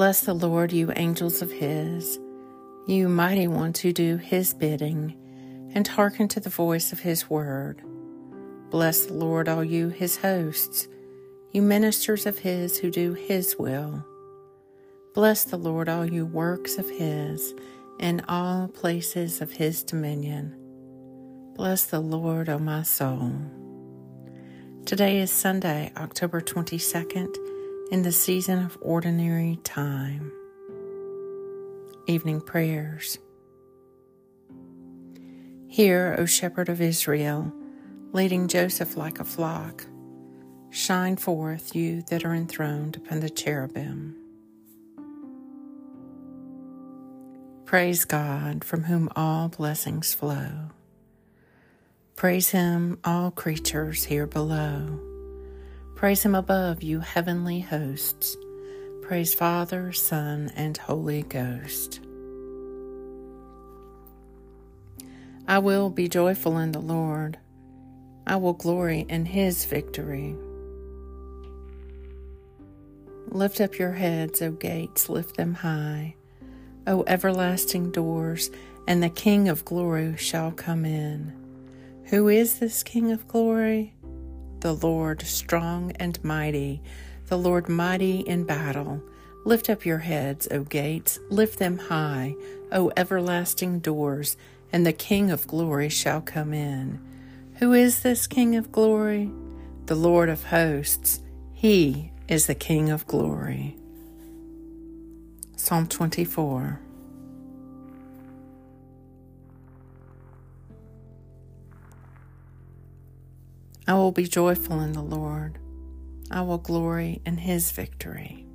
Bless the Lord, you angels of his, you mighty ones who do his bidding, and hearken to the voice of his word. Bless the Lord, all you his hosts, you ministers of his who do his will. Bless the Lord, all you works of his, in all places of his dominion. Bless the Lord, O my soul. Today is Sunday, October 22nd in the season of ordinary time. Evening prayers. Hear, O shepherd of Israel, leading Joseph like a flock. Shine forth, you that are enthroned upon the cherubim. Praise God, from whom all blessings flow. Praise Him, all creatures here below. Praise him above, you heavenly hosts. Praise Father, Son, and Holy Ghost. I will be joyful in the Lord. I will glory in his victory. Lift up your heads, O gates, lift them high. O everlasting doors, and the King of glory shall come in. Who is this King of glory? The Lord strong and mighty, the Lord mighty in battle. Lift up your heads, O gates, lift them high, O everlasting doors, and the King of glory shall come in. Who is this King of glory? The Lord of hosts. He is the King of glory. Psalm 24. I will be joyful in the Lord. I will glory in his victory.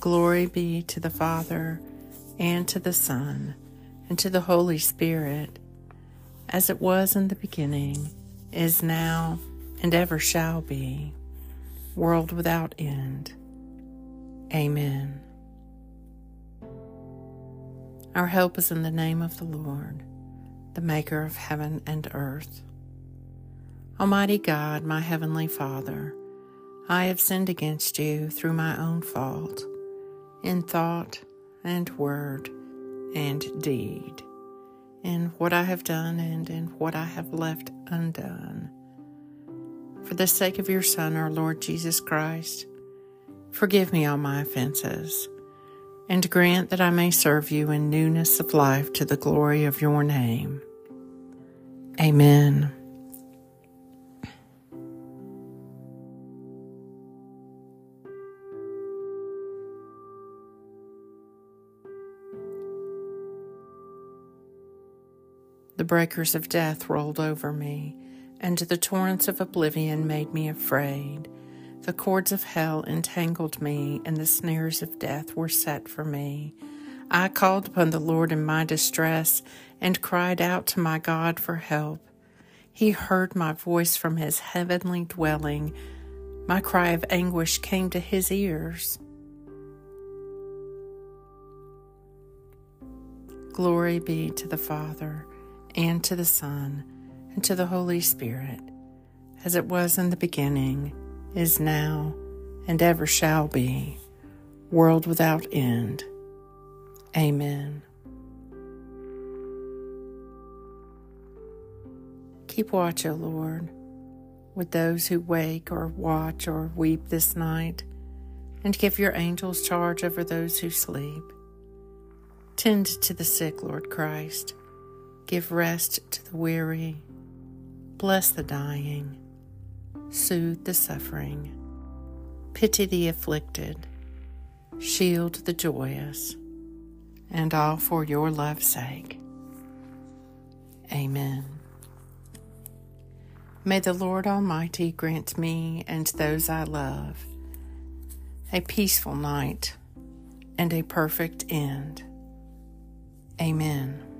Glory be to the Father, and to the Son, and to the Holy Spirit, as it was in the beginning, is now, and ever shall be, world without end. Amen. Our help is in the name of the Lord, the Maker of heaven and earth. Almighty God, my Heavenly Father, I have sinned against you through my own fault, in thought and word and deed, in what I have done and in what I have left undone. For the sake of your Son, our Lord Jesus Christ, forgive me all my offenses, and grant that I may serve you in newness of life to the glory of your name. Amen. The breakers of death rolled over me, and the torrents of oblivion made me afraid. The cords of hell entangled me, and the snares of death were set for me. I called upon the Lord in my distress, and cried out to my God for help. He heard my voice from his heavenly dwelling. My cry of anguish came to his ears. Glory be to the Father and to the Son, and to the Holy Spirit, as it was in the beginning, is now, and ever shall be, world without end. Amen. Keep watch, O Lord, with those who wake or watch or weep this night, and give your angels charge over those who sleep. Tend to the sick, Lord Christ Give rest to the weary. Bless the dying. Soothe the suffering. Pity the afflicted. Shield the joyous. And all for your love's sake. Amen. May the Lord Almighty grant me and those I love a peaceful night and a perfect end. Amen.